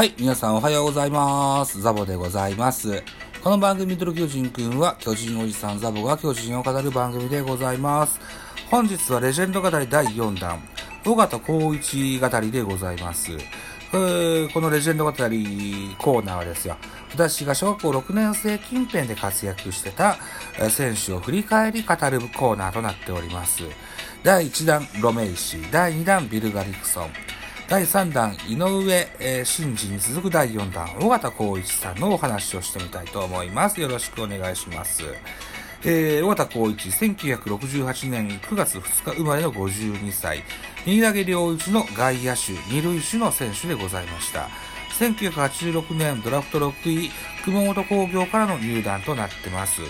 はい、皆さんおはようございます。ザボでございます。この番組、ミドル巨人くんは、巨人おじさんザボが巨人を語る番組でございます。本日はレジェンド語り第4弾、尾形光一語りでございます。えこのレジェンド語りコーナーはですよ、私が小学校6年生近辺で活躍してた選手を振り返り語るコーナーとなっております。第1弾、ロメイシ、第2弾、ビル・ガリクソン、第3弾、井上、えー、に続く第4弾、尾形光一さんのお話をしてみたいと思います。よろしくお願いします。えー、尾形光一、1968年9月2日生まれの52歳、右投げ両打ちの外野手、二塁手の選手でございました。1986年ドラフト6位、熊本工業からの入団となってます。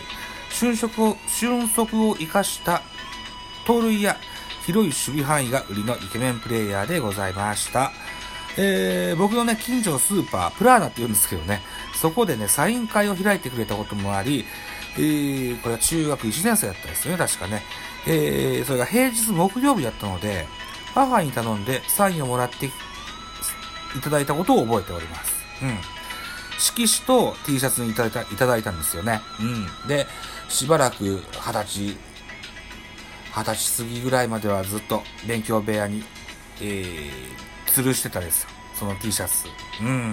俊足を、俊足を生かした盗塁や広い守備範囲が売りのイケメンプレイヤーでございました。えー、僕のね、近所のスーパー、プラーナって言うんですけどね、そこでね、サイン会を開いてくれたこともあり、えー、これは中学1年生だったんですよね、確かね。えー、それが平日木曜日だったので、母に頼んでサインをもらっていただいたことを覚えております。うん。色紙と T シャツにいただいた、いただいたんですよね。うん。で、しばらく二十歳、二十歳過ぎぐらいまではずっと勉強部屋に、えー、吊るしてたですよ。その T シャツ。うん。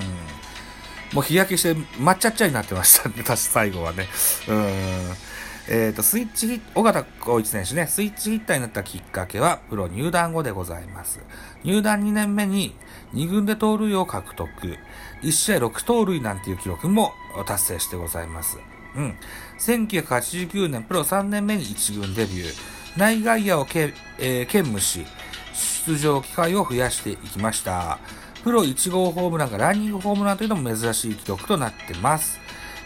もう日焼けして抹茶っちゃになってましたね。確か最後はね。うん。えっ、と、スイッチヒット、尾形光一選手ね、スイッチヒッターになったきっかけは、プロ入団後でございます。入団2年目に、2軍で盗塁を獲得。1試合6盗塁なんていう記録も達成してございます。うん。1989年、プロ3年目に1軍デビュー。内外野をけ、えー兼務し、出場機会を増やしていきました。プロ1号ホームランがランニングホームランというのも珍しい記録となってます。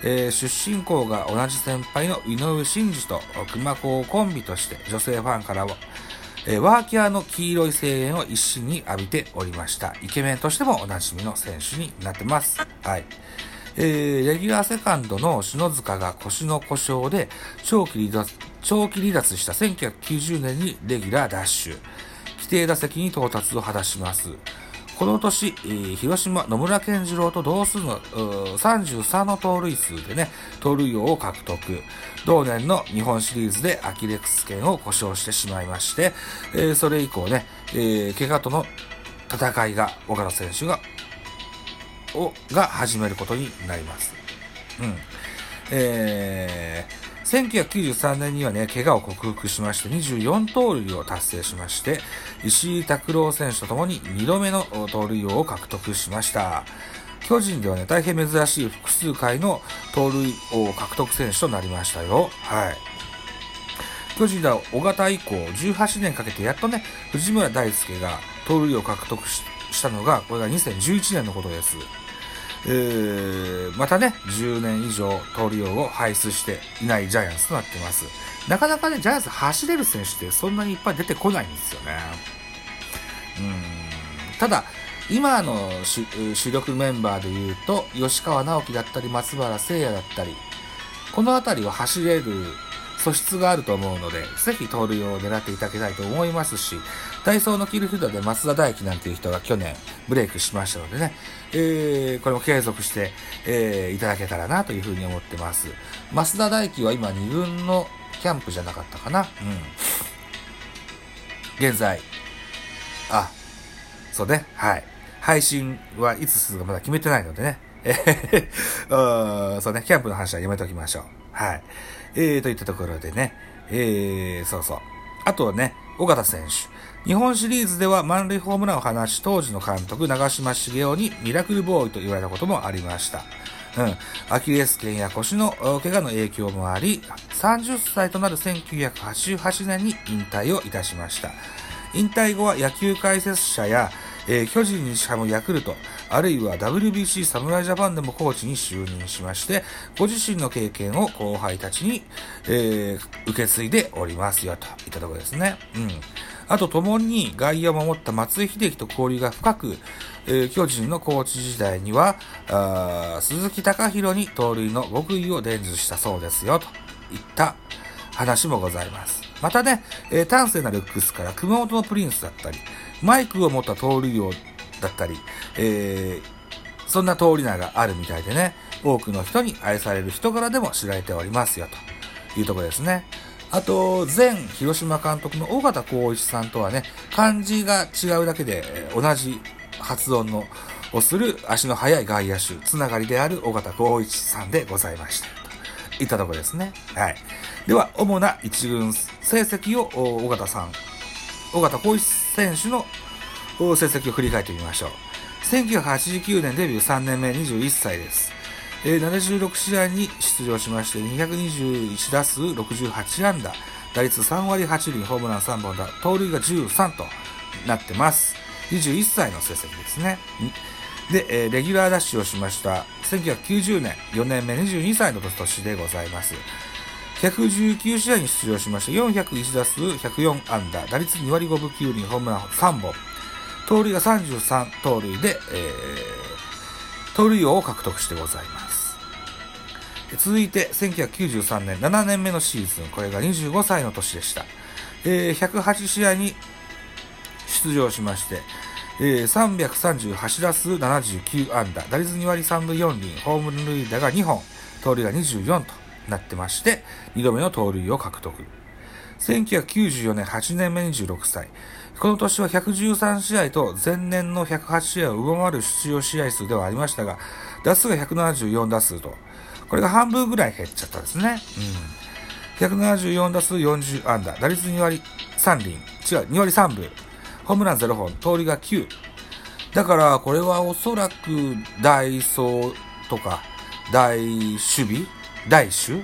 えー出身校が同じ先輩の井上真司と熊高コンビとして女性ファンからは、えーワーキャーの黄色い声援を一身に浴びておりました。イケメンとしてもおなじみの選手になってます。はい。えーレギュラーセカンドの篠塚が腰の故障で長期離脱長期離脱した1990年にレギュラーダッシュ。規定打席に到達を果たします。この年、広島野村健次郎と同数の33の盗塁数でね、盗塁王を獲得。同年の日本シリーズでアキレクス腱を故障してしまいまして、えーそれ以降ね、えー怪我との戦いが、岡田選手が、を、が始めることになります。うん。えー、1993年にはね、怪我を克服しまして、24盗塁を達成しまして、石井拓郎選手と共に2度目の盗塁王を獲得しました。巨人ではね、大変珍しい複数回の盗塁王獲得選手となりましたよ。はい。巨人では尾形以降18年かけてやっとね、藤村大輔が盗塁を獲得ししたのが、これが2011年のことです。えー、またね、10年以上盗塁王を輩出していないジャイアンツとなってます。なかなかね、ジャイアンツ走れる選手ってそんなにいっぱい出てこないんですよね。うん。ただ、今の主主力メンバーで言うと、吉川直樹だったり、松原聖也だったり、この辺りは走れる素質があると思うので、ぜひ盗塁を狙っていただきたいと思いますし、ダイソーのキルフィードで松田大輝なんていう人が去年ブレイクしましたのでね、えー、これも継続して、えーいただけたらなというふうに思ってます。増田大輝は今2軍のキャンプじゃなかったかな？うん。現在、あ、そうね、はい。配信はいつするかまだ決めてないのでね。えへへそうね、キャンプの話はやめときましょう。はい。えー、といったところでね、えー、そうそう。あとはね、尾形選手。日本シリーズでは満塁ホームランを放ち、当時の監督、長嶋茂雄にミラクルボーイと言われたこともありました。うん。アキレス腱や腰の怪我の影響もあり、30歳となる1988年に引退をいたしました。引退後は野球解説者や、えー巨人にしかもヤクルト、あるいは WBC 侍ジャパンでもコーチに就任しまして、ご自身の経験を後輩たちに、えー受け継いでおりますよ、といったところですね。うん。あと、共に外野を守った松井秀喜と交流が深く、えー巨人のコーチ時代には、あ鈴木隆弘に盗塁の極意を伝授したそうですよ、といった話もございます。またね、えー端正なルックスから熊本のプリンスだったり、マイクを持った盗塁王だったり、えーそんな通り名があるみたいでね、多くの人に愛される人柄でも知られておりますよ、というところですね。あと、前広島監督の尾形光一さんとはね、漢字が違うだけで同じ発音のをする足の速い外野手、つながりである尾形光一さんでございました。といったところですね。はい。では、主な一軍成績を尾形さん、尾形光一選手の成績を振り返ってみましょう。1989年デビュー3年目21歳です。え、76試合に出場しまして、221打数68安打、打率3割8厘、ホームラン3本だ、盗塁が13となってます。21歳の成績ですね。で、えー、レギュラーダッシュをしました。1990年、4年目22歳の年でございます。119試合に出場しまして、401打数104安打、打率2割5分9厘、ホームラン3本、盗塁が33盗塁で、えー、盗塁王を獲得してございます。続いて、1993年7年目のシーズン、これが25歳の年でした。えー、108試合に出場しまして、えー、338打数79安打、打率2割3分4厘、ホーム塁打が2本、盗塁が24となってまして、2度目の盗塁を獲得。1994年8年目26歳。この年は113試合と前年の108試合を上回る出場試合数ではありましたが、打数が174打数と、これが半分ぐらい減っちゃったんですね。うん。174打数40安打、打率2割3厘、違う、2割3分、ホームラン0本、通りが9。だから、これはおそらく、大走とか、大守備？大守？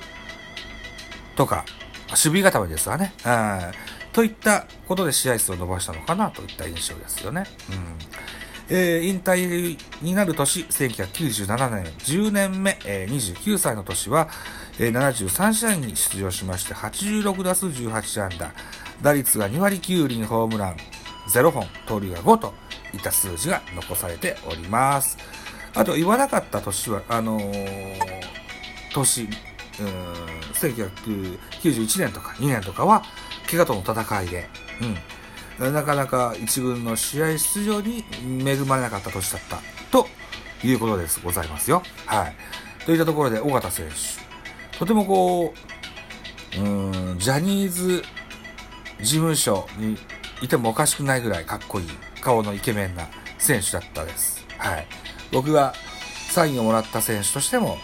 とか、守備固めですわね。うん。といったことで試合数を伸ばしたのかなといった印象ですよね。うん。えー、引退になる年、1997年、10年目、えー、29歳の年は、えー、73試合に出場しまして、86打数18安打、打率が2割9厘、ホームラン0本、盗塁が5といった数字が残されております。あと、言わなかった年は、あのー、年、1991年とか2年とかは、怪我との戦いで、うん、なかなか一軍の試合出場に恵まれなかった年だったということですございますよ。はい。といったところで、尾形選手。とてもこう、うん、ジャニーズ事務所にいてもおかしくないぐらいかっこいい顔のイケメンな選手だったです。はい。僕がサインをもらった選手としても、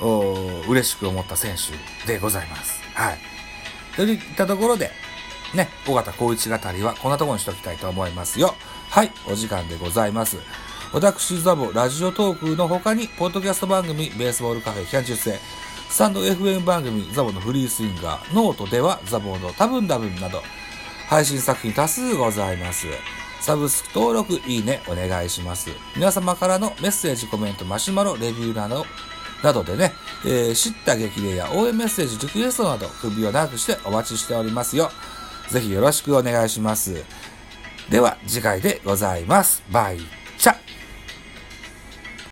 嬉しく思った選手でございます。はい。といったところで、ね、尾形光一語りはこんなところにしときたいと思いますよ。はい、お時間でございます。私、ザボ、ラジオトークの他に、ポッドキャスト番組、ベースボールカフェ、キャン中世、stand.fm 番組、ザボのフリースインガー、ノートでは、ザボの多分多分など、配信作品多数ございます。サブスク登録、いいね、お願いします。皆様からのメッセージ、コメント、マシュマロ、レビューなど、などでね、えー、叱咤激励や応援メッセージ、リクエストなど、首を長くしてお待ちしておりますよ。ぜひよろしくお願いします。では次回でございます。バイ